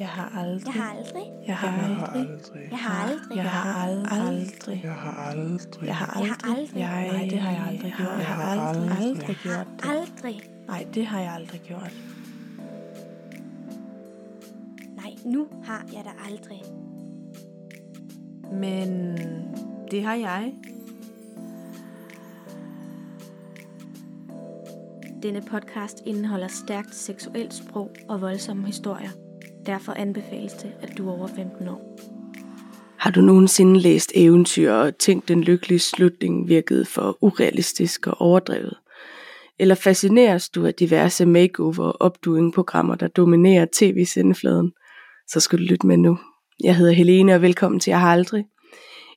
Jeg har aldrig. Jeg har aldrig. Jeg har aldrig. Jeg har aldrig. Jeg har aldrig. Jeg har aldrig. Jeg har Jeg har aldrig. nej, det har jeg aldrig gjort. Jeg har aldrig, aldrig gjort det. Aldrig. Nej, det har jeg aldrig gjort. Nej, nu har jeg da aldrig. Men det har jeg. Denne podcast indeholder stærkt seksuelt sprog og voldsomme historier. Derfor anbefales det, at du er over 15 år. Har du nogensinde læst eventyr og tænkt den lykkelige slutning virkede for urealistisk og overdrevet? Eller fascineres du af diverse makeover og opdoing-programmer, der dominerer tv-sendefladen? Så skal du lytte med nu. Jeg hedder Helene, og velkommen til Jeg har aldrig.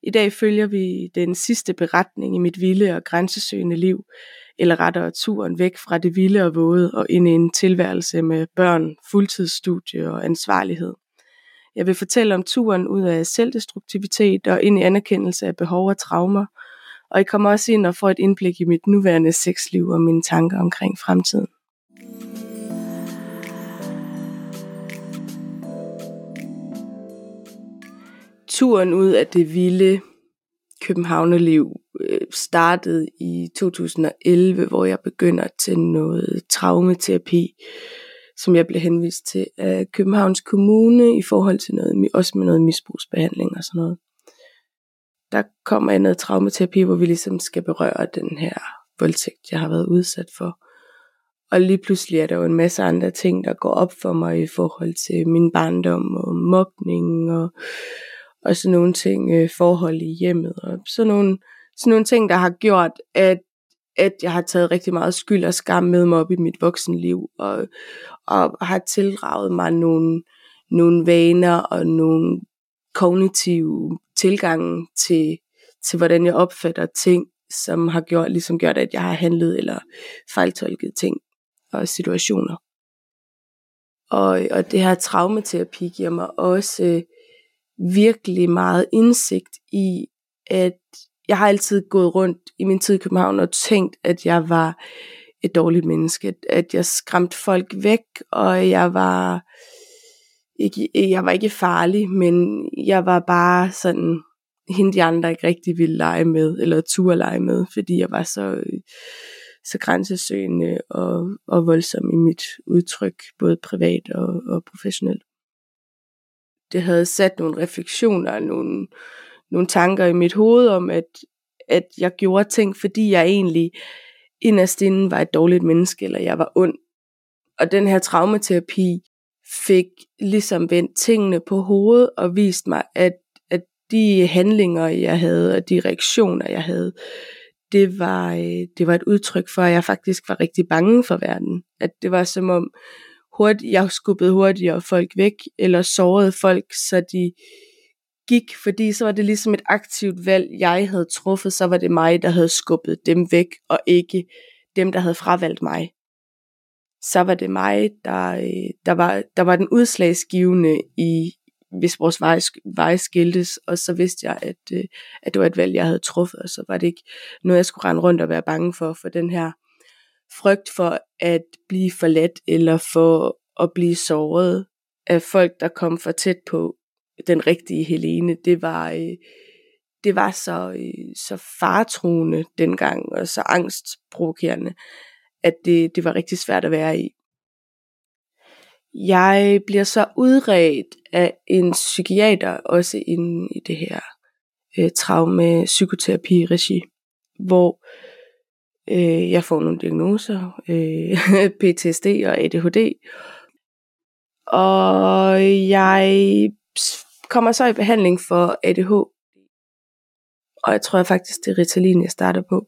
I dag følger vi den sidste beretning i mit vilde og grænsesøgende liv, eller rettere turen væk fra det vilde og våde og ind i en tilværelse med børn, fuldtidsstudie og ansvarlighed. Jeg vil fortælle om turen ud af selvdestruktivitet og ind i anerkendelse af behov og traumer, og I kommer også ind og får et indblik i mit nuværende sexliv og mine tanker omkring fremtiden. Turen ud af det vilde københavnerliv øh, startede i 2011, hvor jeg begynder til noget traumaterapi, som jeg blev henvist til af Københavns Kommune i forhold til noget, også med noget misbrugsbehandling og sådan noget. Der kommer jeg noget traumaterapi, hvor vi ligesom skal berøre den her voldtægt, jeg har været udsat for. Og lige pludselig er der jo en masse andre ting, der går op for mig i forhold til min barndom og mobning og, og sådan nogle ting, øh, forhold i hjemmet og sådan nogle, sådan nogle ting, der har gjort, at at jeg har taget rigtig meget skyld og skam med mig op i mit voksenliv, og, og har tilraget mig nogle, nogle vaner og nogle kognitive tilgange til, til, hvordan jeg opfatter ting, som har gjort, ligesom gjort, at jeg har handlet eller fejltolket ting og situationer. Og, og det her traumaterapi giver mig også øh, virkelig meget indsigt i, at jeg har altid gået rundt i min tid i København og tænkt, at jeg var et dårligt menneske, at jeg skræmte folk væk, og jeg var ikke, jeg var ikke farlig, men jeg var bare sådan hende de andre ikke rigtig ville lege med, eller turde lege med, fordi jeg var så, så grænsesøgende og, og voldsom i mit udtryk, både privat og, og professionelt. Det havde sat nogle refleksioner, nogle, nogle tanker i mit hoved om, at, at jeg gjorde ting, fordi jeg egentlig inderst inden var et dårligt menneske, eller jeg var ond. Og den her traumaterapi fik ligesom vendt tingene på hovedet og vist mig, at, at de handlinger, jeg havde, og de reaktioner, jeg havde, det var, øh, det var et udtryk for, at jeg faktisk var rigtig bange for verden. At det var som om, hurtigt, jeg skubbede hurtigere folk væk, eller sårede folk, så de gik, fordi så var det ligesom et aktivt valg, jeg havde truffet, så var det mig, der havde skubbet dem væk, og ikke dem, der havde fravalgt mig. Så var det mig, der, øh, der, var, der var den udslagsgivende i, hvis vores veje, veje skiltes, og så vidste jeg, at, øh, at det var et valg, jeg havde truffet, og så var det ikke noget, jeg skulle rende rundt og være bange for, for den her frygt for at blive forladt, eller for at blive såret af folk, der kom for tæt på, den rigtige Helene, det var, øh, det var så, øh, så faretruende dengang, og så angstprovokerende, at det, det var rigtig svært at være i. Jeg bliver så udredt af en psykiater, også inde i det her øh, traume psykoterapi regi, hvor øh, jeg får nogle diagnoser, øh, PTSD og ADHD, og jeg kommer så i behandling for ADHD. Og jeg tror jeg faktisk, det er Ritalin, jeg starter på.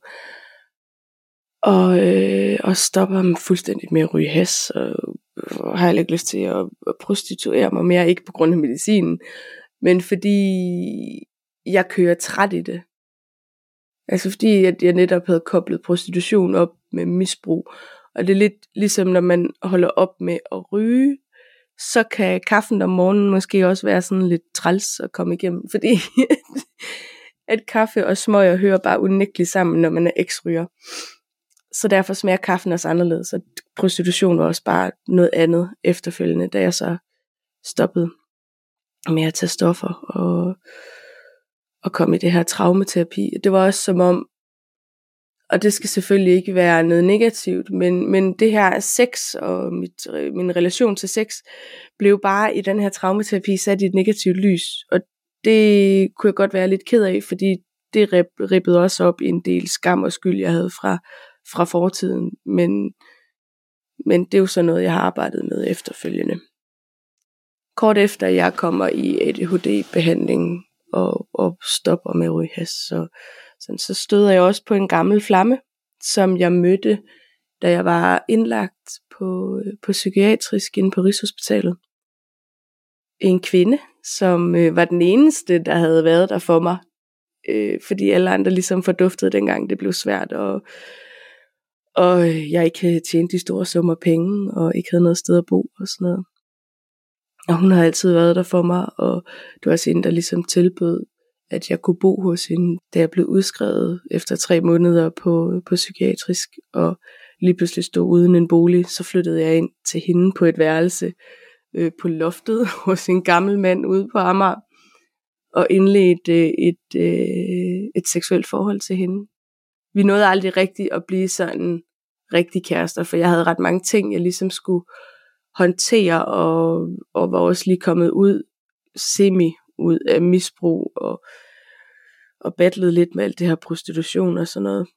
Og, øh, og stopper mig fuldstændig med at ryge has, og, og har heller ikke lyst til at, at prostituere mig mere, ikke på grund af medicinen, men fordi jeg kører træt i det. Altså fordi at jeg netop havde koblet prostitution op med misbrug. Og det er lidt ligesom når man holder op med at ryge, så kan kaffen om morgenen måske også være sådan lidt træls at komme igennem, fordi at kaffe og smøger hører bare unægteligt sammen, når man er eksryger. Så derfor smager kaffen også anderledes, og prostitution var også bare noget andet efterfølgende, da jeg så stoppede med at tage stoffer og, og komme i det her traumaterapi. Det var også som om, og det skal selvfølgelig ikke være noget negativt, men, men det her sex og mit, min relation til sex blev bare i den her traumaterapi sat i et negativt lys. Og det kunne jeg godt være lidt ked af, fordi det ribbede også op i en del skam og skyld, jeg havde fra, fra fortiden. Men, men det er jo så noget, jeg har arbejdet med efterfølgende. Kort efter jeg kommer i ADHD-behandling og, og stopper med ryghas, så, så, så støder jeg også på en gammel flamme, som jeg mødte, da jeg var indlagt på, øh, på psykiatrisk inde på Rigshospitalet. En kvinde, som øh, var den eneste, der havde været der for mig, øh, fordi alle andre ligesom forduftede dengang det blev svært, og, og øh, jeg ikke havde tjent de store summer penge, og ikke havde noget sted at bo og sådan noget. Og hun har altid været der for mig, og det var også hende, der ligesom tilbød, at jeg kunne bo hos hende, da jeg blev udskrevet efter tre måneder på, på psykiatrisk, og lige pludselig stod uden en bolig, så flyttede jeg ind til hende på et værelse øh, på loftet hos en gammel mand ude på Amager, og indledte et, et, øh, et seksuelt forhold til hende. Vi nåede aldrig rigtigt at blive sådan rigtig kærester, for jeg havde ret mange ting, jeg ligesom skulle håndtere, og, og var også lige kommet ud, semi ud af misbrug, og, og battlede lidt med alt det her prostitution og sådan noget.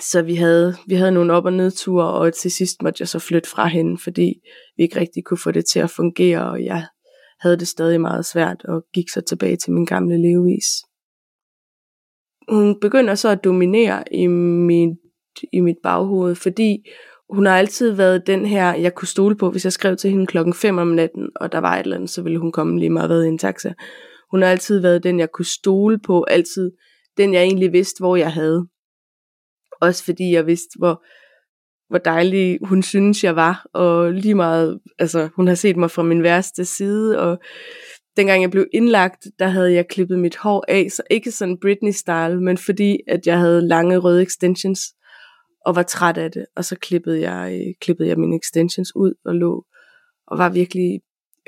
Så vi havde, vi havde nogle op- og nedture, og til sidst måtte jeg så flytte fra hende, fordi vi ikke rigtig kunne få det til at fungere, og jeg havde det stadig meget svært, og gik så tilbage til min gamle levevis. Hun begynder så at dominere i mit, i mit baghoved, fordi hun har altid været den her, jeg kunne stole på, hvis jeg skrev til hende klokken 5 om natten, og der var et eller andet, så ville hun komme lige meget ved i en taxa. Hun har altid været den, jeg kunne stole på, altid den, jeg egentlig vidste, hvor jeg havde. Også fordi jeg vidste, hvor, hvor dejlig hun synes, jeg var, og lige meget, altså hun har set mig fra min værste side, og dengang jeg blev indlagt, der havde jeg klippet mit hår af, så ikke sådan Britney-style, men fordi at jeg havde lange røde extensions, og var træt af det, og så klippede jeg, øh, klippede jeg mine extensions ud og lå, og var virkelig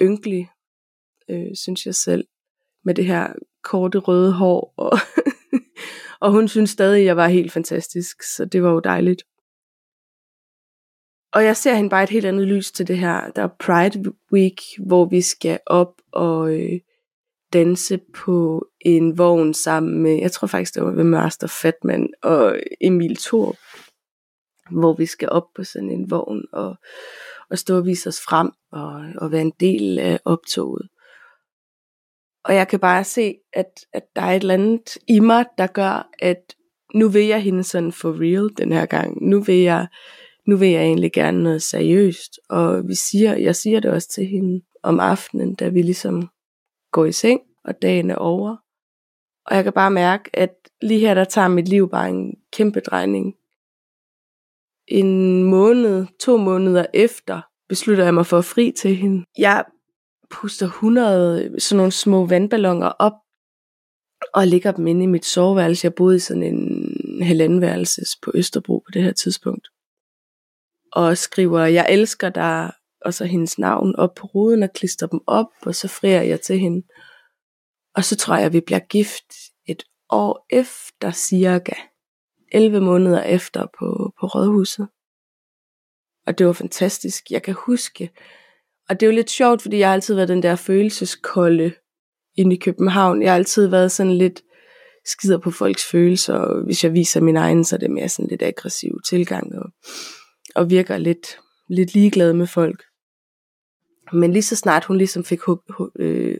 ynkelig, øh, synes jeg selv, med det her korte røde hår, og, og hun synes stadig, at jeg var helt fantastisk, så det var jo dejligt. Og jeg ser hende bare et helt andet lys til det her. Der er Pride Week, hvor vi skal op og øh, danse på en vogn sammen med, jeg tror faktisk det var med Master Fatman og Emil Thor, hvor vi skal op på sådan en vogn og, og stå og vise os frem og, og være en del af optoget. Og jeg kan bare se, at, at der er et eller andet i mig, der gør, at nu vil jeg hende sådan for real den her gang. Nu vil jeg, nu vil jeg egentlig gerne noget seriøst. Og vi siger, jeg siger det også til hende om aftenen, da vi ligesom går i seng, og dagen er over. Og jeg kan bare mærke, at lige her, der tager mit liv bare en kæmpe drejning. En måned, to måneder efter, beslutter jeg mig for at fri til hende. Jeg puster 100 sådan nogle små vandballoner op, og lægger dem inde i mit soveværelse. Jeg boede i sådan en halvandenværelses på Østerbro på det her tidspunkt. Og skriver, jeg elsker dig, og så hendes navn op på ruden og klister dem op, og så frier jeg til hende. Og så tror jeg, at vi bliver gift et år efter cirka. 11 måneder efter på, på Rådhuset. Og det var fantastisk. Jeg kan huske, og det er jo lidt sjovt, fordi jeg har altid været den der følelseskolde inde i København. Jeg har altid været sådan lidt skider på folks følelser, og hvis jeg viser min egen, så er det mere sådan lidt aggressiv tilgang, og, og virker lidt, lidt ligeglad med folk. Men lige så snart hun ligesom fik hu, hu, øh,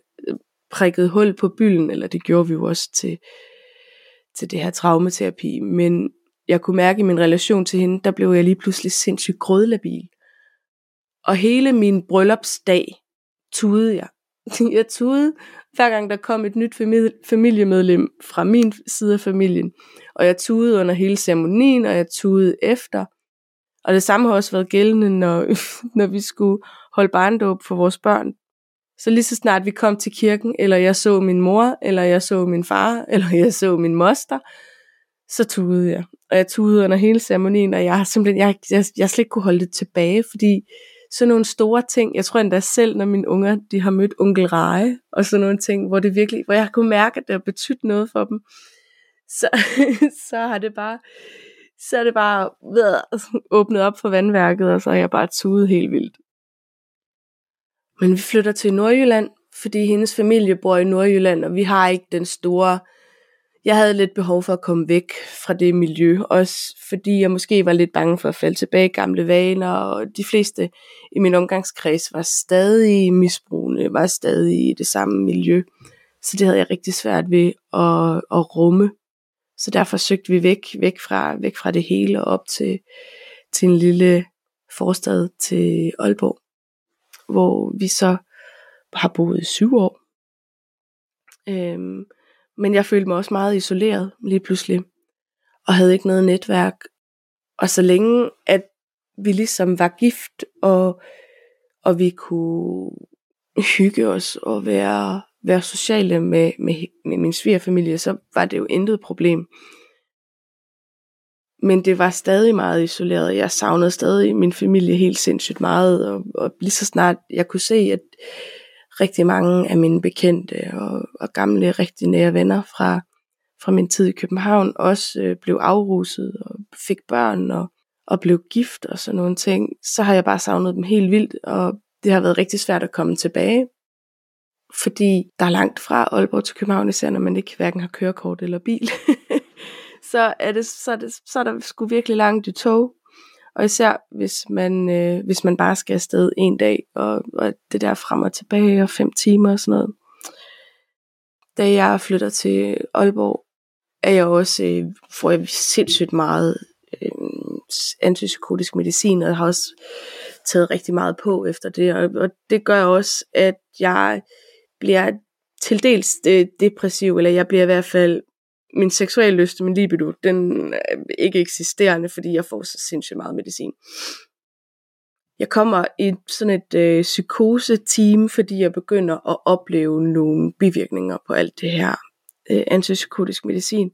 prikket hul på bylden, eller det gjorde vi jo også til, til det her traumaterapi, men jeg kunne mærke i min relation til hende, der blev jeg lige pludselig sindssygt grødlabil. Og hele min bryllupsdag tudede jeg. Jeg tudede, hver gang der kom et nyt familiemedlem fra min side af familien. Og jeg tudede under hele ceremonien, og jeg tudede efter. Og det samme har også været gældende, når, når vi skulle holde barndåb for vores børn. Så lige så snart vi kom til kirken, eller jeg så min mor, eller jeg så min far, eller jeg så min moster, så tudede jeg. Og jeg tudede under hele ceremonien, og jeg simpelthen, jeg, jeg, jeg slet ikke kunne holde det tilbage, fordi sådan nogle store ting. Jeg tror endda selv, når mine unger de har mødt onkel Reje, og sådan nogle ting, hvor det virkelig, hvor jeg kunne mærke, at det har betydet noget for dem, så, så har det bare, så er det bare været åbnet op for vandværket, og så har jeg bare tudet helt vildt. Men vi flytter til Nordjylland, fordi hendes familie bor i Nordjylland, og vi har ikke den store... Jeg havde lidt behov for at komme væk fra det miljø, også fordi jeg måske var lidt bange for at falde tilbage i gamle vaner, og de fleste i min omgangskreds var stadig misbrugende, var stadig i det samme miljø. Så det havde jeg rigtig svært ved at, at rumme. Så derfor søgte vi væk, væk, fra, væk fra det hele op til, til en lille forstad til Aalborg, hvor vi så har boet i syv år. Øhm, men jeg følte mig også meget isoleret lige pludselig, og havde ikke noget netværk. Og så længe at vi ligesom var gift, og, og vi kunne hygge os og være, være sociale med, med, med min svigerfamilie, så var det jo intet problem. Men det var stadig meget isoleret. Jeg savnede stadig min familie helt sindssygt meget, og, og lige så snart jeg kunne se, at rigtig mange af mine bekendte og, og gamle, rigtig nære venner fra, fra min tid i København også øh, blev afruset og fik børn og, og blev gift og sådan nogle ting, så har jeg bare savnet dem helt vildt, og det har været rigtig svært at komme tilbage, fordi der er langt fra Aalborg til København, især når man ikke hverken har kørekort eller bil. så, er det, så, er det, så er der sgu virkelig langt i tog. Og især hvis man, øh, hvis man bare skal afsted en dag, og, og det der frem og tilbage, og fem timer og sådan noget. Da jeg flytter til Aalborg, er jeg også, øh, får jeg sindssygt meget øh, antipsykotisk medicin, og har også taget rigtig meget på efter det. Og, og det gør også, at jeg bliver til dels øh, depressiv, eller jeg bliver i hvert fald min seksuelle lyst, min libido, den er ikke eksisterende, fordi jeg får så sindssygt meget medicin. Jeg kommer i sådan et øh, psykose-team, fordi jeg begynder at opleve nogle bivirkninger på alt det her øh, antipsykotisk medicin.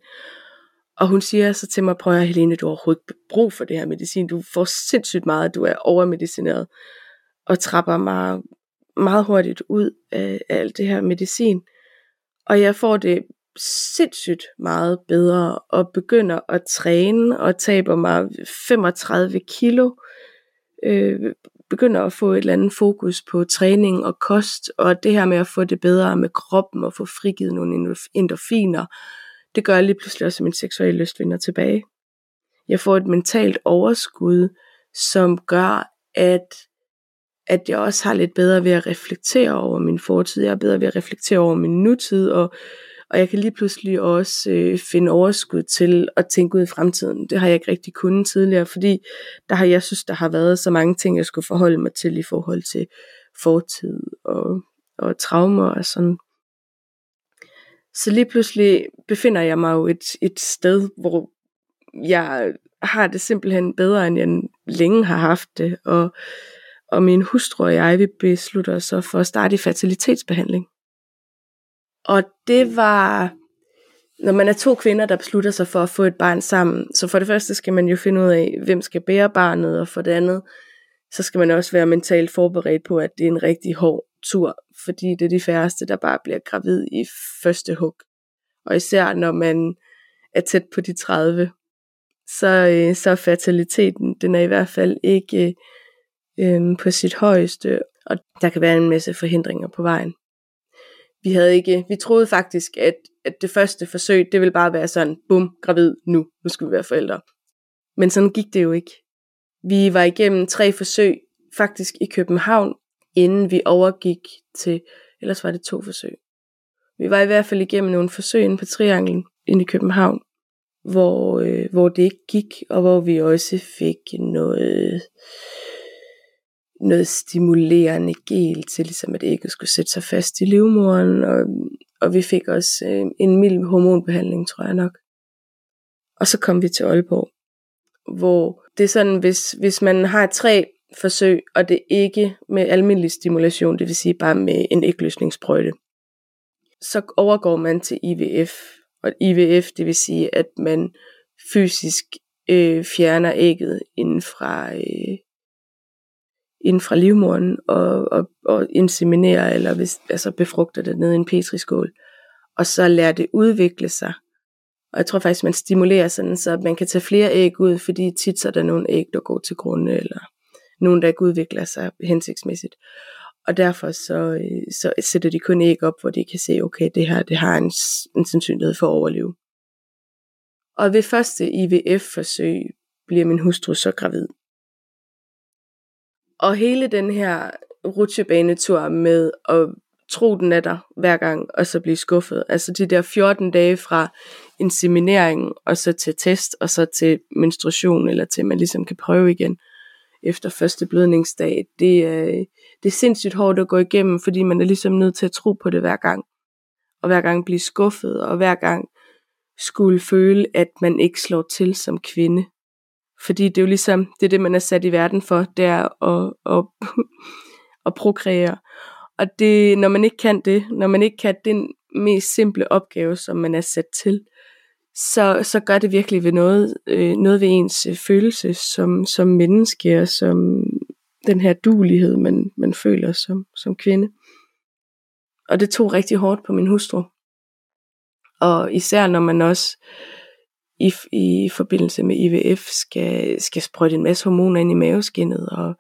Og hun siger så til mig, prøv at Helene, du har overhovedet ikke brug for det her medicin. Du får sindssygt meget, du er overmedicineret. Og trapper mig meget hurtigt ud af, af alt det her medicin. Og jeg får det sindssygt meget bedre og begynder at træne og taber mig 35 kilo. Øh, begynder at få et eller andet fokus på træning og kost, og det her med at få det bedre med kroppen og få frigivet nogle endorfiner, det gør lige pludselig også, at min seksuelle lyst vender tilbage. Jeg får et mentalt overskud, som gør, at, at jeg også har lidt bedre ved at reflektere over min fortid, jeg er bedre ved at reflektere over min nutid, og og jeg kan lige pludselig også øh, finde overskud til at tænke ud i fremtiden. Det har jeg ikke rigtig kunnet tidligere, fordi der har jeg synes, der har været så mange ting, jeg skulle forholde mig til i forhold til fortid og, og traumer og sådan. Så lige pludselig befinder jeg mig jo et, et sted, hvor jeg har det simpelthen bedre, end jeg længe har haft det. Og, og min hustru og jeg, vi beslutter så for at starte i fertilitetsbehandling. Og det var, når man er to kvinder, der beslutter sig for at få et barn sammen, så for det første skal man jo finde ud af, hvem skal bære barnet, og for det andet, så skal man også være mentalt forberedt på, at det er en rigtig hård tur, fordi det er de færreste, der bare bliver gravid i første hug. Og især når man er tæt på de 30, så, øh, så er fertiliteten, den er i hvert fald ikke øh, på sit højeste, og der kan være en masse forhindringer på vejen vi havde ikke, vi troede faktisk, at, at det første forsøg, det ville bare være sådan, bum, gravid, nu, nu skal vi være forældre. Men sådan gik det jo ikke. Vi var igennem tre forsøg, faktisk i København, inden vi overgik til, ellers var det to forsøg. Vi var i hvert fald igennem nogle forsøg inde på Trianglen, inde i København, hvor, øh, hvor det ikke gik, og hvor vi også fik noget noget stimulerende gel til, ligesom at det ikke skulle sætte sig fast i livmoderen, og, og vi fik også øh, en mild hormonbehandling, tror jeg nok. Og så kom vi til Aalborg, hvor det er sådan, hvis, hvis man har tre forsøg, og det ikke med almindelig stimulation, det vil sige bare med en ægløsningssprøjte, så overgår man til IVF. Og IVF, det vil sige, at man fysisk øh, fjerner ægget inden fra, øh, inden fra livmoderen og, og, og inseminere eller hvis, altså befrugter det ned i en petriskål. Og så lærer det udvikle sig. Og jeg tror faktisk, man stimulerer sådan, så man kan tage flere æg ud, fordi tit så er der nogle æg, der går til grunde, eller nogen, der ikke udvikler sig hensigtsmæssigt. Og derfor så, øh, så sætter de kun æg op, hvor de kan se, okay, det her det har en, en sandsynlighed for at overleve. Og ved første IVF-forsøg bliver min hustru så gravid. Og hele den her rutsjebanetur med at tro den er der hver gang, og så blive skuffet. Altså de der 14 dage fra inseminering, og så til test, og så til menstruation, eller til man ligesom kan prøve igen efter første blødningsdag, det, er, det er sindssygt hårdt at gå igennem, fordi man er ligesom nødt til at tro på det hver gang. Og hver gang blive skuffet, og hver gang skulle føle, at man ikke slår til som kvinde. Fordi det er jo ligesom, det er det, man er sat i verden for, det er at, at, at prokreere. Og det, når man ikke kan det, når man ikke kan den mest simple opgave, som man er sat til, så, så gør det virkelig ved noget, øh, noget ved ens øh, følelse som, som menneske, og som den her dulighed, man, man føler som, som kvinde. Og det tog rigtig hårdt på min hustru. Og især når man også i, i forbindelse med IVF skal, skal sprøjte en masse hormoner ind i maveskinnet og,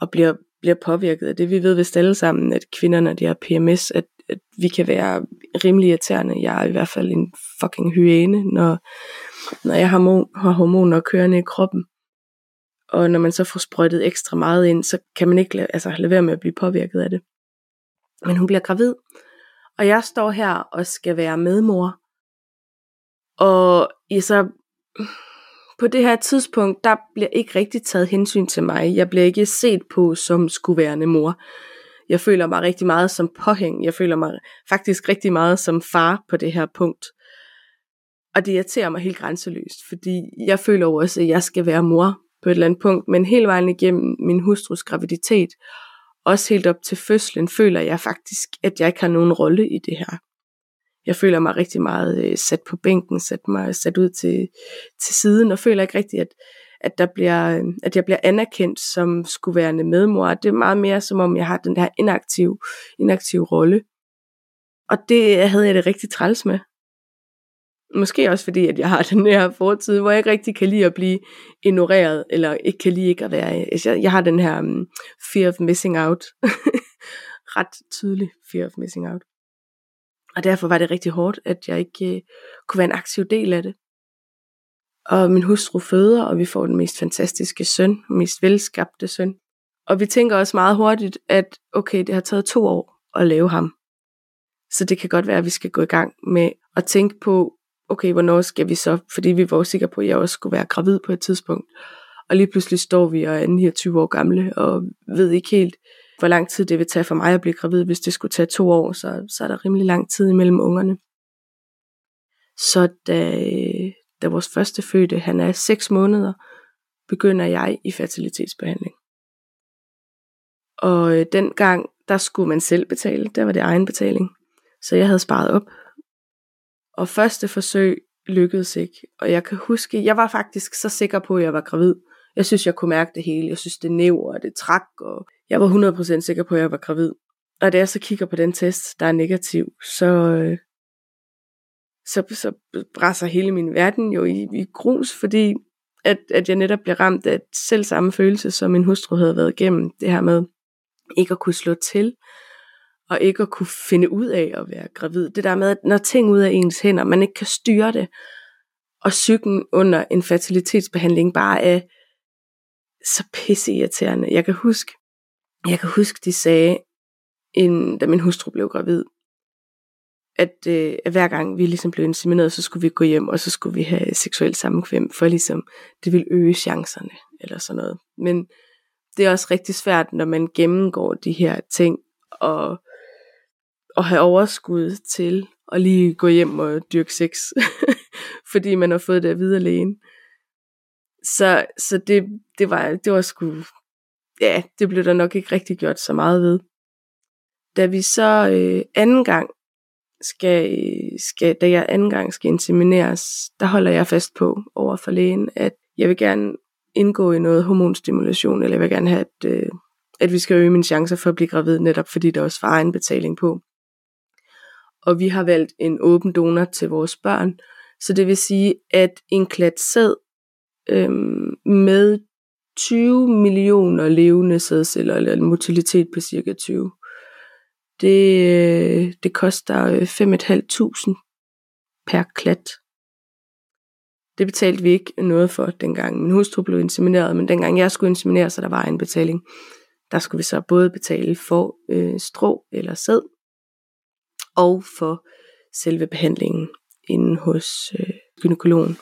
og bliver, bliver påvirket af det. Vi ved vist alle sammen, at kvinder, når de har PMS, at, at vi kan være rimelig irriterende. Jeg er i hvert fald en fucking hyæne, når, når jeg har, har hormoner kørende i kroppen. Og når man så får sprøjtet ekstra meget ind, så kan man ikke lade, altså, lade være med at blive påvirket af det. Men hun bliver gravid, og jeg står her og skal være medmor. Og i så på det her tidspunkt, der bliver ikke rigtig taget hensyn til mig. Jeg bliver ikke set på som skuværende mor. Jeg føler mig rigtig meget som påhæng. Jeg føler mig faktisk rigtig meget som far på det her punkt. Og det irriterer mig helt grænseløst, fordi jeg føler også, at jeg skal være mor på et eller andet punkt, men hele vejen igennem min hustrus graviditet, også helt op til fødslen, føler jeg faktisk, at jeg ikke har nogen rolle i det her. Jeg føler mig rigtig meget øh, sat på bænken, sat mig sat ud til, til siden, og føler ikke rigtigt, at, at, der bliver, at jeg bliver anerkendt som skulle være medmor. Det er meget mere som om, jeg har den her inaktiv, inaktiv rolle. Og det havde jeg det rigtig træls med. Måske også fordi, at jeg har den her fortid, hvor jeg ikke rigtig kan lide at blive ignoreret, eller ikke kan lide ikke at være... Jeg, jeg har den her um, fear of missing out. Ret tydelig fear of missing out. Og derfor var det rigtig hårdt, at jeg ikke øh, kunne være en aktiv del af det. Og min hustru føder, og vi får den mest fantastiske søn, mest velskabte søn. Og vi tænker også meget hurtigt, at okay, det har taget to år at lave ham. Så det kan godt være, at vi skal gå i gang med at tænke på, okay, hvornår skal vi så, fordi vi var sikre på, at jeg også skulle være gravid på et tidspunkt. Og lige pludselig står vi og er 29 år gamle, og ved ikke helt, hvor lang tid det vil tage for mig at blive gravid. Hvis det skulle tage to år, så, så er der rimelig lang tid imellem ungerne. Så da, da vores første fødte, han er 6 måneder, begynder jeg i fertilitetsbehandling. Og øh, den gang, der skulle man selv betale, der var det egenbetaling. Så jeg havde sparet op og første forsøg lykkedes ikke. Og jeg kan huske, jeg var faktisk så sikker på, at jeg var gravid. Jeg synes, jeg kunne mærke det hele. Jeg synes, det næv og det trak, og jeg var 100% sikker på, at jeg var gravid. Og da jeg så kigger på den test, der er negativ, så, øh, så, så brænder hele min verden jo i, i grus, fordi at, at jeg netop bliver ramt af selv samme følelse, som min hustru havde været igennem. Det her med ikke at kunne slå til, og ikke at kunne finde ud af at være gravid. Det der med, at når ting ud af ens hænder, man ikke kan styre det, og psyken under en fertilitetsbehandling bare er så pisseirriterende. Jeg kan huske, jeg kan huske, de sagde, inden, da min hustru blev gravid, at, øh, at hver gang vi ligesom blev insemineret, så skulle vi gå hjem, og så skulle vi have seksuel sammenkvem, for ligesom det ville øge chancerne, eller sådan noget. Men det er også rigtig svært, når man gennemgår de her ting, og og have overskud til at lige gå hjem og dyrke sex, fordi man har fået det at vide alene. Så, så det, det, var, det var sgu, ja, det blev der nok ikke rigtig gjort så meget ved. Da vi så øh, anden gang skal, skal, da jeg anden gang skal insemineres, der holder jeg fast på over for lægen, at jeg vil gerne indgå i noget hormonstimulation, eller jeg vil gerne have, at, øh, at vi skal øge mine chancer for at blive gravid, netop fordi der også var egenbetaling på. Og vi har valgt en åben donor til vores børn, så det vil sige, at en klat sæd øhm, med 20 millioner levende sædceller, eller en motilitet på cirka 20, det, øh, det koster øh, 5.500 per klat. Det betalte vi ikke noget for dengang min hustru blev insemineret, men dengang jeg skulle insemineres, så der var en betaling, der skulle vi så både betale for øh, strå eller sæd, og for selve behandlingen inde hos øh, gynekologen.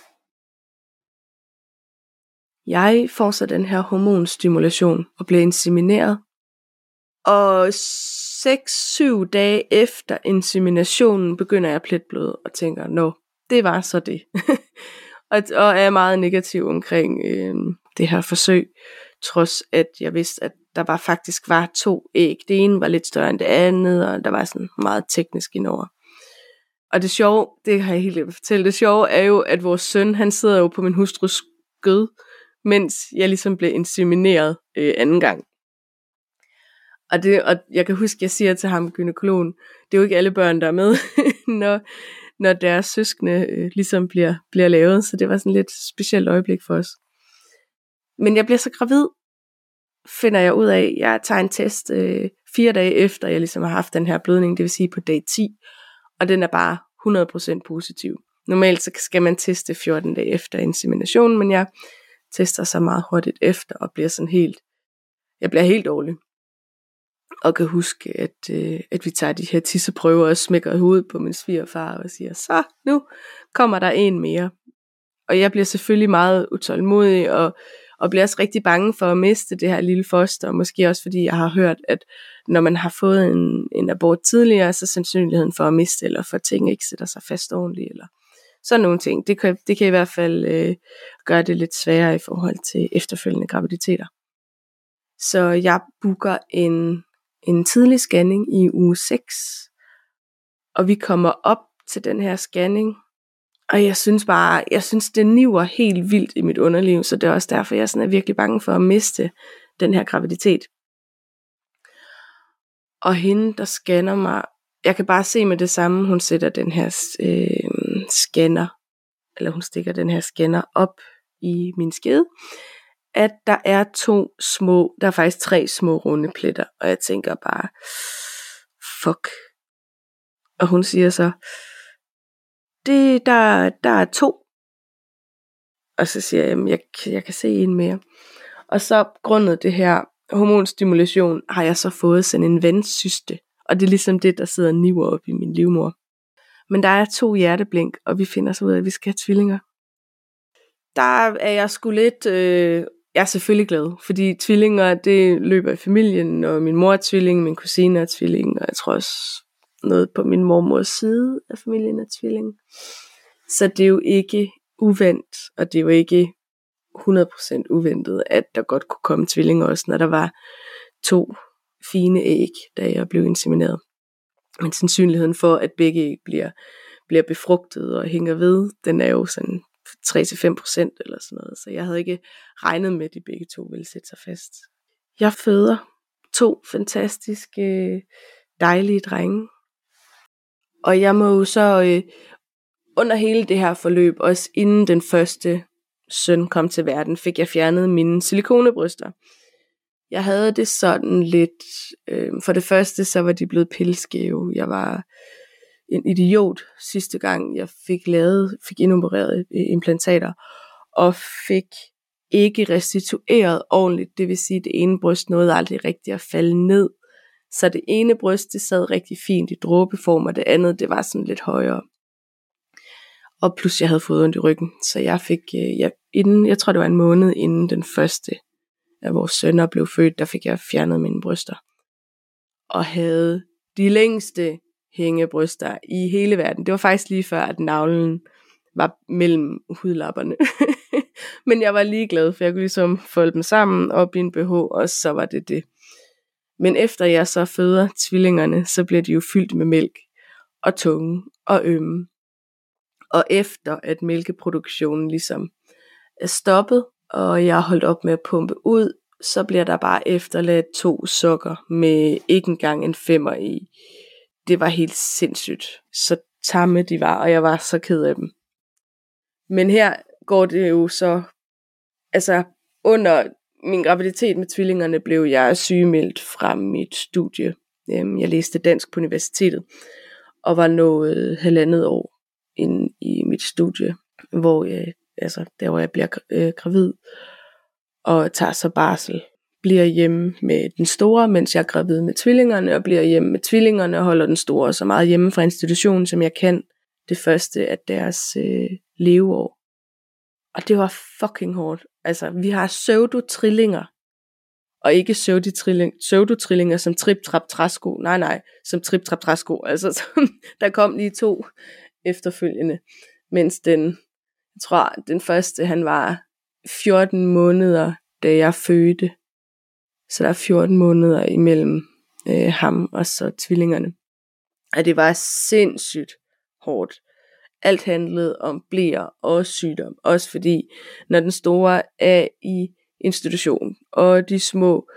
Jeg får så den her hormonstimulation og bliver insemineret. Og 6-7 dage efter inseminationen begynder jeg at og tænker, nå, det var så det. og, og er meget negativ omkring øh, det her forsøg, trods at jeg vidste, at der var faktisk var to æg. Det ene var lidt større end det andet, og der var sådan meget teknisk indover. Og det sjove, det har jeg helt lidt at fortælle, det sjove er jo, at vores søn, han sidder jo på min hustrus skød, mens jeg ligesom blev insemineret øh, anden gang. Og, det, og jeg kan huske, jeg siger til ham, gynekologen, det er jo ikke alle børn, der er med, når, når deres søskende øh, ligesom bliver, bliver lavet. Så det var sådan et lidt specielt øjeblik for os. Men jeg bliver så gravid, finder jeg ud af. Jeg tager en test øh, fire dage efter, jeg ligesom har haft den her blødning, det vil sige på dag 10. Og den er bare 100% positiv. Normalt så skal man teste 14 dage efter inseminationen, men jeg tester så meget hurtigt efter og bliver sådan helt, jeg bliver helt dårlig. Og kan huske, at, øh, at vi tager de her tisseprøver og smækker hovedet på min svigerfar og siger, så nu kommer der en mere. Og jeg bliver selvfølgelig meget utålmodig og, og bliver også rigtig bange for at miste det her lille foster. Og måske også fordi jeg har hørt, at når man har fået en, en abort tidligere, så sandsynligheden for at miste eller for ting ikke sætter sig fast ordentligt. Eller sådan nogle ting. Det kan, det kan i hvert fald øh, gøre det lidt sværere i forhold til efterfølgende graviditeter. Så jeg booker en, en tidlig scanning i uge 6, og vi kommer op til den her scanning, og jeg synes bare, jeg synes det niver helt vildt i mit underliv, så det er også derfor, jeg sådan er virkelig bange for at miste den her graviditet. Og hende, der scanner mig, jeg kan bare se med det samme, hun sætter den her øh, scanner, eller hun stikker den her scanner op i min skede, at der er to små, der er faktisk tre små runde pletter, og jeg tænker bare, fuck. Og hun siger så, det, der, der er to. Og så siger jeg, jeg, jeg kan se en mere. Og så grundet det her hormonstimulation, har jeg så fået sådan en vandsyste. Og det er ligesom det, der sidder niver op i min livmor. Men der er to hjerteblink, og vi finder så ud af, at vi skal have tvillinger. Der er jeg sgu lidt... Øh, jeg er selvfølgelig glad, fordi tvillinger, det løber i familien, og min mor er tvilling, min kusine er tvilling, og jeg tror også noget på min mormors side af familien er tvilling. Så det er jo ikke uventet, og det er jo ikke 100% uventet, at der godt kunne komme tvillinger også, når der var to fine æg, da jeg blev insemineret. Men sandsynligheden for, at begge æg bliver, bliver befrugtet og hænger ved, den er jo sådan 3-5% eller sådan noget. Så jeg havde ikke regnet med, at de begge to ville sætte sig fast. Jeg føder to fantastiske, dejlige drenge. Og jeg må jo så øh, under hele det her forløb, også inden den første søn kom til verden, fik jeg fjernet mine silikonebryster. Jeg havde det sådan lidt, øh, for det første så var de blevet pilskæve. Jeg var en idiot sidste gang, jeg fik lavet, fik indopereret øh, implantater, og fik ikke restitueret ordentligt, det vil sige, at det ene bryst nåede aldrig rigtigt at falde ned. Så det ene bryst, det sad rigtig fint i dråbeform, og det andet, det var sådan lidt højere. Og plus jeg havde fået ondt i ryggen, så jeg fik, ja, jeg, inden, jeg tror det var en måned inden den første da vores sønner blev født, der fik jeg fjernet mine bryster. Og havde de længste hængebryster i hele verden. Det var faktisk lige før, at navlen var mellem hudlapperne. Men jeg var lige glad, for jeg kunne ligesom folde dem sammen op i en BH, og så var det det. Men efter jeg så føder tvillingerne, så bliver de jo fyldt med mælk og tunge og ømme. Og efter at mælkeproduktionen ligesom er stoppet, og jeg har holdt op med at pumpe ud, så bliver der bare efterladt to sokker med ikke engang en femmer i. Det var helt sindssygt. Så tamme de var, og jeg var så ked af dem. Men her går det jo så, altså under min graviditet med tvillingerne blev jeg sygemeldt fra mit studie. Øhm, jeg læste dansk på universitetet, og var nået halvandet år ind i mit studie, hvor jeg, altså der hvor jeg bliver øh, gravid, og tager så barsel. Bliver hjemme med den store, mens jeg er gravid med tvillingerne, og bliver hjemme med tvillingerne og holder den store så meget hjemme fra institutionen, som jeg kan det første af deres øh, leveår. Og det var fucking hårdt. Altså, vi har pseudo-trillinger, og ikke pseudo-trillinger som trip-trap-træsko. Nej, nej, som trip-trap-træsko. Altså, der kom lige to efterfølgende, mens den, jeg tror, den første, han var 14 måneder, da jeg fødte. Så der er 14 måneder imellem øh, ham og så tvillingerne. Og det var sindssygt hårdt. Alt handlede om blære og sygdom. Også fordi, når den store er i institution, og de små,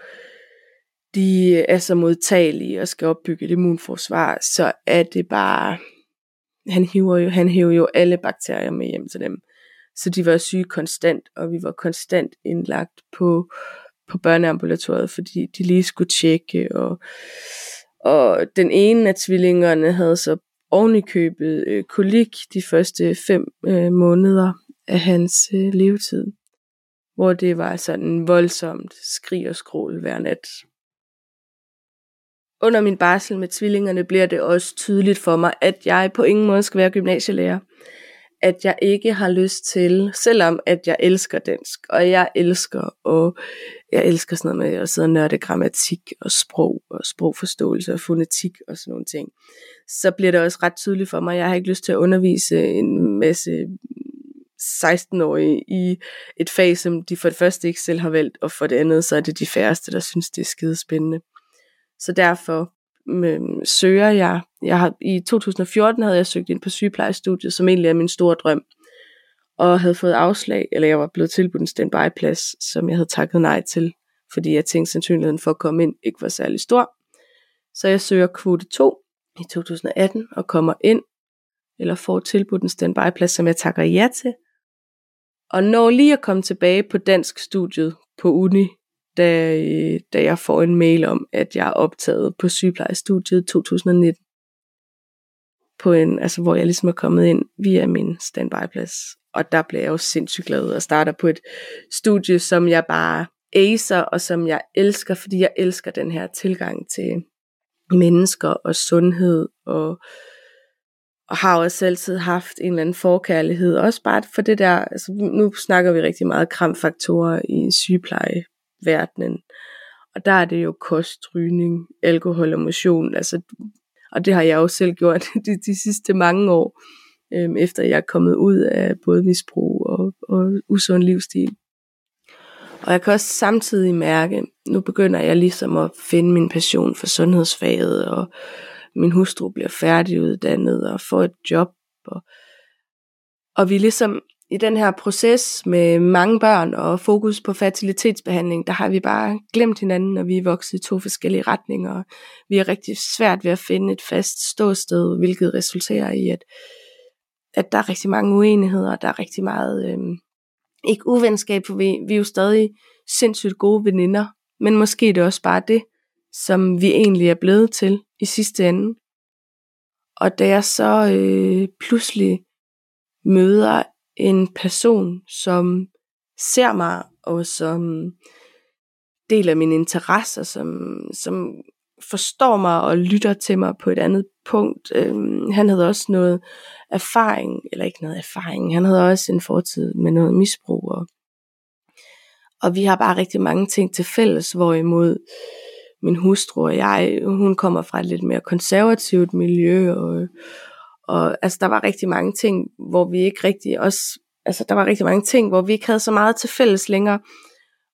de er så modtagelige og skal opbygge et immunforsvar, så er det bare, han hiver jo, han hiver jo alle bakterier med hjem til dem. Så de var syge konstant, og vi var konstant indlagt på, på børneambulatoriet, fordi de lige skulle tjekke, og, og den ene af tvillingerne havde så ovenikøbet købet øh, kolik de første fem øh, måneder af hans øh, levetid, hvor det var altså sådan voldsomt skrig og skrål hver nat. Under min barsel med tvillingerne bliver det også tydeligt for mig, at jeg på ingen måde skal være gymnasielærer at jeg ikke har lyst til, selvom at jeg elsker dansk, og jeg elsker, og jeg elsker sådan noget med at sidde og nørde grammatik og sprog og sprogforståelse og fonetik og sådan nogle ting, så bliver det også ret tydeligt for mig, jeg har ikke lyst til at undervise en masse 16-årige i et fag, som de for det første ikke selv har valgt, og for det andet, så er det de færreste, der synes, det er skidespændende. Så derfor øh, søger jeg. jeg har, I 2014 havde jeg søgt ind på sygeplejestudiet, som egentlig er min store drøm, og havde fået afslag, eller jeg var blevet tilbudt en standby-plads, som jeg havde takket nej til, fordi jeg tænkte, sandsynligheden for at komme ind ikke var særlig stor. Så jeg søger kvote 2 i 2018 og kommer ind, eller får tilbudt en standby-plads, som jeg takker ja til. Og når lige at komme tilbage på dansk studiet på uni da, øh, da jeg får en mail om, at jeg er optaget på sygeplejestudiet 2019. På en, altså hvor jeg ligesom er kommet ind via min standbyplads. Og der bliver jeg jo sindssygt glad og starter på et studie, som jeg bare acer, og som jeg elsker, fordi jeg elsker den her tilgang til mennesker og sundhed, og, og har også altid haft en eller anden forkærlighed, også bare for det der, altså nu snakker vi rigtig meget kramfaktorer i sygepleje, verdenen. Og der er det jo kost, rygning, alkohol og motion. Altså, og det har jeg også selv gjort de, de sidste mange år, øhm, efter jeg er kommet ud af både misbrug og, og usund livsstil. Og jeg kan også samtidig mærke, nu begynder jeg ligesom at finde min passion for sundhedsfaget, og min hustru bliver færdiguddannet og får et job. Og, og vi ligesom i den her proces med mange børn og fokus på fertilitetsbehandling, der har vi bare glemt hinanden, og vi er vokset i to forskellige retninger. Vi er rigtig svært ved at finde et fast ståsted, hvilket resulterer i, at, at der er rigtig mange uenigheder, der er rigtig meget, øh, ikke uvenskab, for vi, vi er jo stadig sindssygt gode veninder, men måske er det også bare det, som vi egentlig er blevet til i sidste ende. Og da jeg så øh, pludselig møder en person, som ser mig, og som deler mine interesser, som, som forstår mig og lytter til mig på et andet punkt. Øhm, han havde også noget erfaring, eller ikke noget erfaring, han havde også en fortid med noget misbrug. Og, og vi har bare rigtig mange ting til fælles, hvorimod min hustru og jeg, hun kommer fra et lidt mere konservativt miljø, og, og altså, der var rigtig mange ting, hvor vi ikke rigtig også, altså der var rigtig mange ting, hvor vi ikke havde så meget til fælles længere.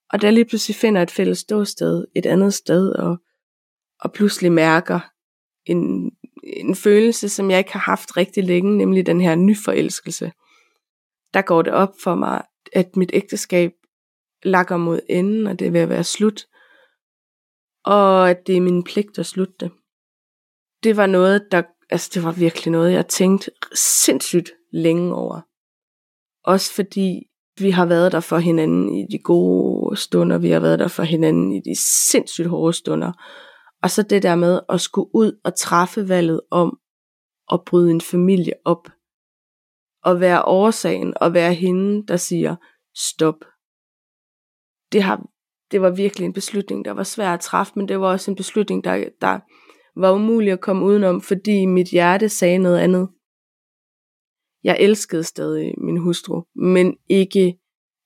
Og der lige pludselig finder et fælles ståsted et andet sted, og, og pludselig mærker en, en følelse, som jeg ikke har haft rigtig længe, nemlig den her nyforelskelse. Der går det op for mig, at mit ægteskab lakker mod enden, og det er ved at være slut. Og at det er min pligt at slutte det. Det var noget, der, altså det var virkelig noget, jeg tænkte sindssygt længe over. Også fordi vi har været der for hinanden i de gode stunder, vi har været der for hinanden i de sindssygt hårde stunder. Og så det der med at skulle ud og træffe valget om at bryde en familie op. Og være årsagen, og være hende, der siger stop. Det, har, det var virkelig en beslutning, der var svær at træffe, men det var også en beslutning, der, der var umulig at komme udenom, fordi mit hjerte sagde noget andet. Jeg elskede stadig min hustru, men ikke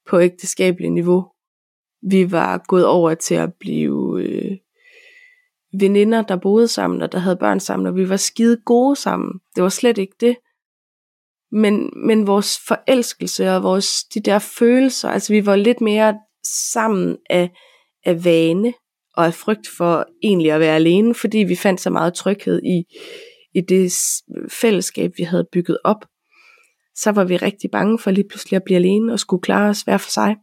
på ægteskabeligt niveau. Vi var gået over til at blive øh, veninder, der boede sammen, og der havde børn sammen, og vi var skide gode sammen. Det var slet ikke det. Men, men vores forelskelse og vores, de der følelser, altså vi var lidt mere sammen af, af vane og af frygt for egentlig at være alene, fordi vi fandt så meget tryghed i, i det fællesskab, vi havde bygget op så var vi rigtig bange for lige pludselig at blive alene og skulle klare os hver for sig.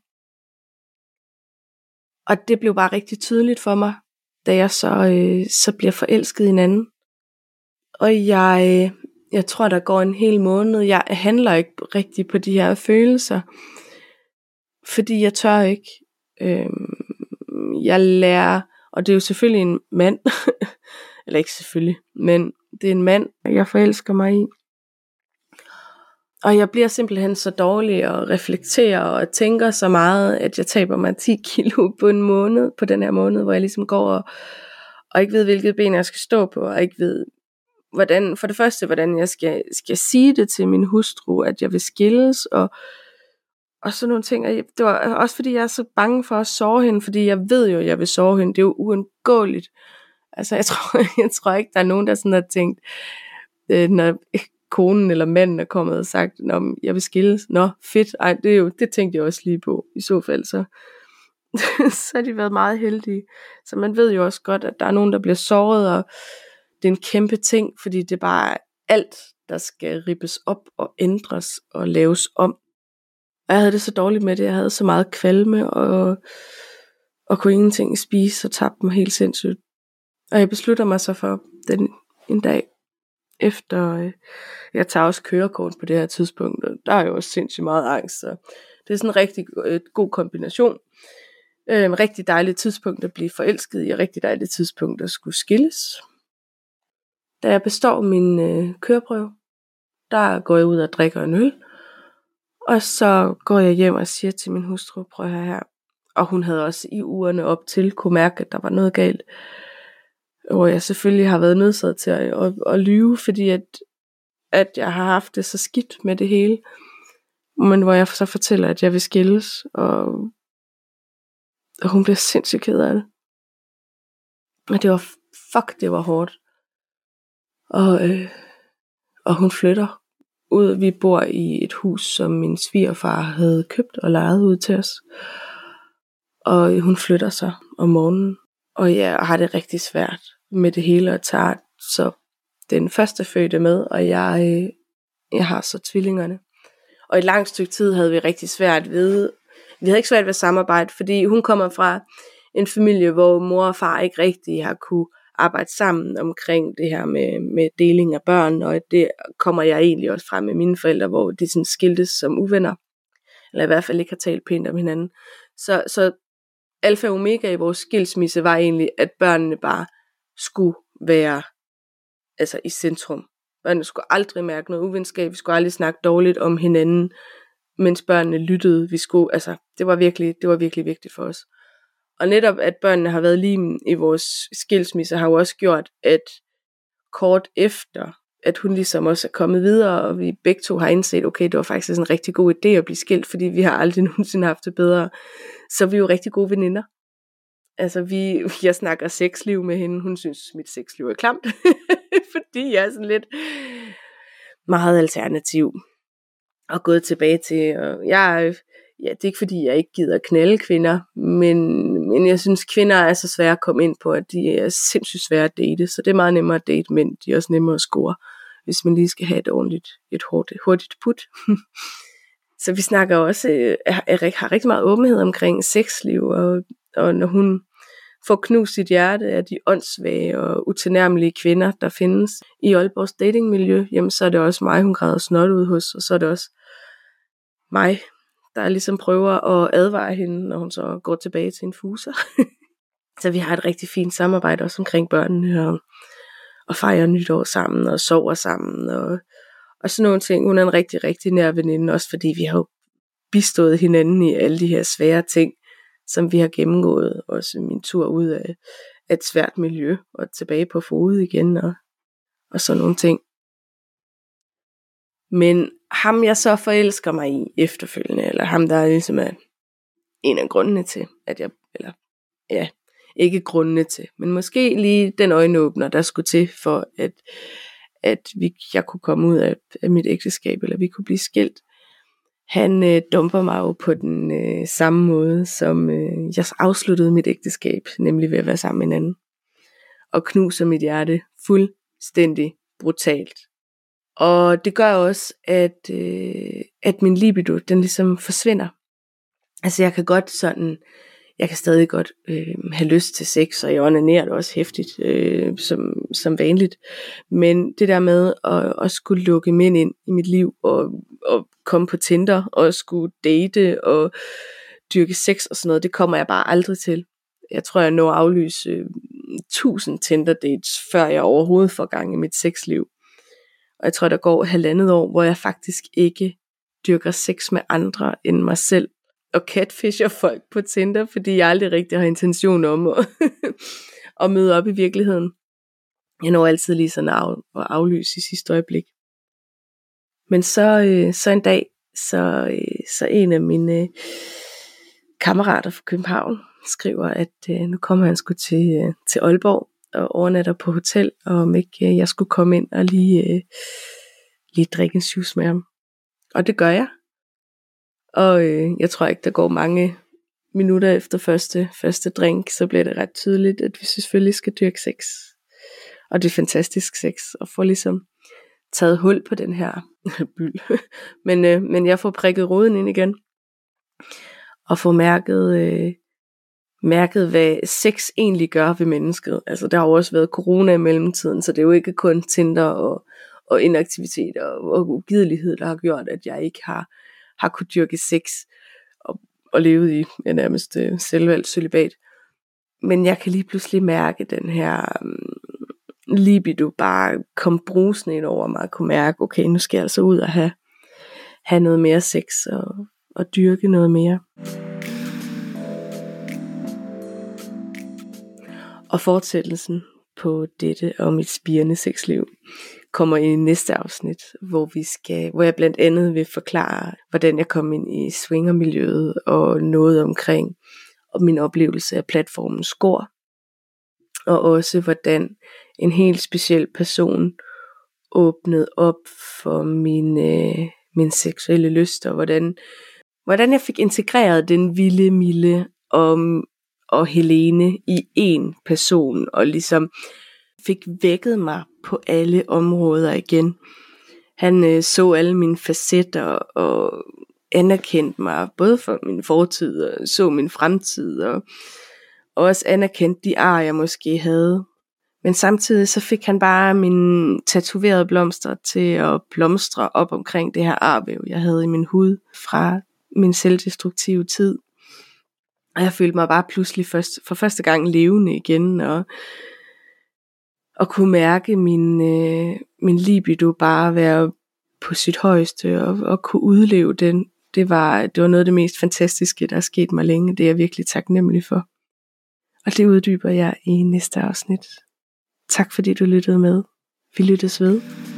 Og det blev bare rigtig tydeligt for mig, da jeg så, øh, så bliver forelsket i en anden. Og jeg, øh, jeg tror, der går en hel måned. Jeg handler ikke rigtig på de her følelser, fordi jeg tør ikke. Øh, jeg lærer, og det er jo selvfølgelig en mand, eller ikke selvfølgelig, men det er en mand, jeg forelsker mig i. Og jeg bliver simpelthen så dårlig og reflekterer og tænker så meget, at jeg taber mig 10 kilo på en måned, på den her måned, hvor jeg ligesom går og, og ikke ved, hvilket ben jeg skal stå på, og ikke ved, hvordan, for det første, hvordan jeg skal, skal sige det til min hustru, at jeg vil skilles, og, og sådan nogle ting. Og det var øh, også fordi, jeg er så bange for at sove hende, fordi jeg ved jo, at jeg vil sove hende. Det er jo uundgåeligt. Altså, jeg tror, jeg tror ikke, der er nogen, der sådan har tænkt, øh, når konen eller manden er kommet og sagt, Nå, jeg vil skilles. Nå, fedt. Ej, det, er jo, det tænkte jeg også lige på. I så fald, så, så har de været meget heldige. Så man ved jo også godt, at der er nogen, der bliver såret, og det er en kæmpe ting, fordi det er bare alt, der skal rippes op og ændres og laves om. Og jeg havde det så dårligt med det. Jeg havde så meget kvalme, og, og kunne ingenting spise, og tabte mig helt sindssygt. Og jeg beslutter mig så for den en dag, efter, øh, jeg tager også kørekort på det her tidspunkt, og der er jo også sindssygt meget angst, så det er sådan en rigtig øh, god kombination. Øh, en rigtig dejligt tidspunkt at blive forelsket i, og rigtig dejligt tidspunkt at skulle skilles. Da jeg består min øh, køreprøve, der går jeg ud og drikker en øl, og så går jeg hjem og siger til min hustru, prøv her her, og hun havde også i ugerne op til kunne mærke, at der var noget galt hvor jeg selvfølgelig har været nødsaget til at, at, at lyve, fordi at, at jeg har haft det så skidt med det hele. Men hvor jeg så fortæller, at jeg vil skilles, og, og hun bliver sindssygt ked af det. Og det var, fuck, det var hårdt. Og, øh, og hun flytter ud. Vi bor i et hus, som min svigerfar havde købt og lejet ud til os. Og hun flytter sig om morgenen. Og jeg har det rigtig svært med det hele og tager så den første fødte med, og jeg, øh, jeg har så tvillingerne. Og i et langt stykke tid havde vi rigtig svært ved, vi havde ikke svært ved samarbejde, fordi hun kommer fra en familie, hvor mor og far ikke rigtig har kunne arbejde sammen omkring det her med, med deling af børn, og det kommer jeg egentlig også fra med mine forældre, hvor de sådan skiltes som uvenner, eller i hvert fald ikke har talt pænt om hinanden. Så, så alfa og omega i vores skilsmisse var egentlig, at børnene bare skulle være altså i centrum. Børnene skulle aldrig mærke noget uvenskab, vi skulle aldrig snakke dårligt om hinanden, mens børnene lyttede. Vi skulle, altså, det var virkelig, det var virkelig vigtigt for os. Og netop at børnene har været lige i vores skilsmisse, har jo også gjort, at kort efter, at hun ligesom også er kommet videre, og vi begge to har indset, okay, det var faktisk en rigtig god idé at blive skilt, fordi vi har aldrig nogensinde haft det bedre. Så vi er jo rigtig gode veninder. Altså, vi, jeg snakker sexliv med hende. Hun synes, mit sexliv er klamt. fordi jeg er sådan lidt meget alternativ. Og gået tilbage til, og jeg, ja, det er ikke fordi, jeg ikke gider knalde kvinder, men, men jeg synes, kvinder er så svære at komme ind på, at de er sindssygt svære at date, så det er meget nemmere at date mænd, de er også nemmere at score, hvis man lige skal have et ordentligt, et hurtigt, hurtigt put. så vi snakker også, øh, Erik har rigtig meget åbenhed omkring sexliv, og, og når hun får knust sit hjerte af de åndssvage og utilnærmelige kvinder, der findes i Aalborgs datingmiljø, jamen så er det også mig, hun græder snot ud hos, og så er det også mig, der ligesom prøver at advare hende, når hun så går tilbage til en fuser. så vi har et rigtig fint samarbejde også omkring børnene, og, og fejrer nytår sammen, og sover sammen, og, og sådan nogle ting. Hun er en rigtig, rigtig nær veninde, også fordi vi har jo bistået hinanden i alle de her svære ting, som vi har gennemgået, også min tur ud af, et svært miljø, og tilbage på fod igen, og, og sådan nogle ting. Men ham jeg så forelsker mig i efterfølgende, eller ham der ligesom er en af grundene til, at jeg, eller ja, ikke grundene til, men måske lige den øjenåbner, der skulle til for, at, at vi, jeg kunne komme ud af, af mit ægteskab, eller vi kunne blive skilt. Han øh, dumper mig jo på den øh, samme måde, som øh, jeg afsluttede mit ægteskab, nemlig ved at være sammen med en anden. Og knuser mit hjerte fuldstændig brutalt. Og det gør også, at, øh, at min libido, den ligesom forsvinder. Altså jeg kan godt sådan, jeg kan stadig godt øh, have lyst til sex, og jeg onanerer det også hæftigt, øh, som, som vanligt. Men det der med at, at skulle lukke mænd ind i mit liv, og, og komme på Tinder, og skulle date, og dyrke sex og sådan noget, det kommer jeg bare aldrig til. Jeg tror, jeg når at aflyse øh, 1000 Tinder dates, før jeg overhovedet får gang i mit sexliv. Og jeg tror, der går halvandet år, hvor jeg faktisk ikke dyrker sex med andre end mig selv. Og catfisher folk på Tinder, fordi jeg aldrig rigtig har intention om at, at møde op i virkeligheden. Jeg når altid lige sådan at, at aflyse i sidste øjeblik. Men så, øh, så en dag, så, øh, så en af mine øh, kammerater fra København skriver, at øh, nu kommer han sgu til, øh, til Aalborg og overnatter på hotel, og om ikke øh, jeg skulle komme ind og lige, øh, lige drikke en juice med ham. Og det gør jeg. Og øh, jeg tror ikke, der går mange minutter efter første, første drink, så bliver det ret tydeligt, at vi selvfølgelig skal dyrke sex. Og det er fantastisk sex, og få ligesom taget hul på den her byld. men, øh, men jeg får prikket roden ind igen, og får mærket, øh, mærket, hvad sex egentlig gør ved mennesket. Altså, der har jo også været corona i mellemtiden, så det er jo ikke kun Tinder og, og inaktivitet og, og ugidelighed, der har gjort, at jeg ikke har, har kunnet dyrke sex og, og levet i ja, nærmest øh, selvvalgt celibat. Men jeg kan lige pludselig mærke den her øh, libido bare kom brusende ind over mig, og kunne mærke, okay, nu skal jeg altså ud og have, have noget mere sex og, og dyrke noget mere. Og fortsættelsen på dette og mit spirende sexliv kommer i næste afsnit, hvor vi skal, hvor jeg blandt andet vil forklare, hvordan jeg kom ind i swingermiljøet og noget omkring og min oplevelse af platformen Skor. Og også hvordan en helt speciel person åbnede op for min, øh, min seksuelle lyst, og hvordan, hvordan jeg fik integreret den vilde, milde og og Helene i én person, og ligesom fik vækket mig på alle områder igen. Han øh, så alle mine facetter og anerkendte mig, både for min fortid og så min fremtid, og, og også anerkendte de ar, jeg måske havde. Men samtidig så fik han bare mine tatoverede blomster til at blomstre op omkring det her arvæv, jeg havde i min hud fra min selvdestruktive tid. Og jeg følte mig bare pludselig først, for første gang levende igen, og, og kunne mærke min, øh, min libido bare være på sit højeste, og, og kunne udleve den. Det var, det var noget af det mest fantastiske, der er sket mig længe. Det er jeg virkelig taknemmelig for. Og det uddyber jeg i næste afsnit. Tak fordi du lyttede med. Vi lyttes ved.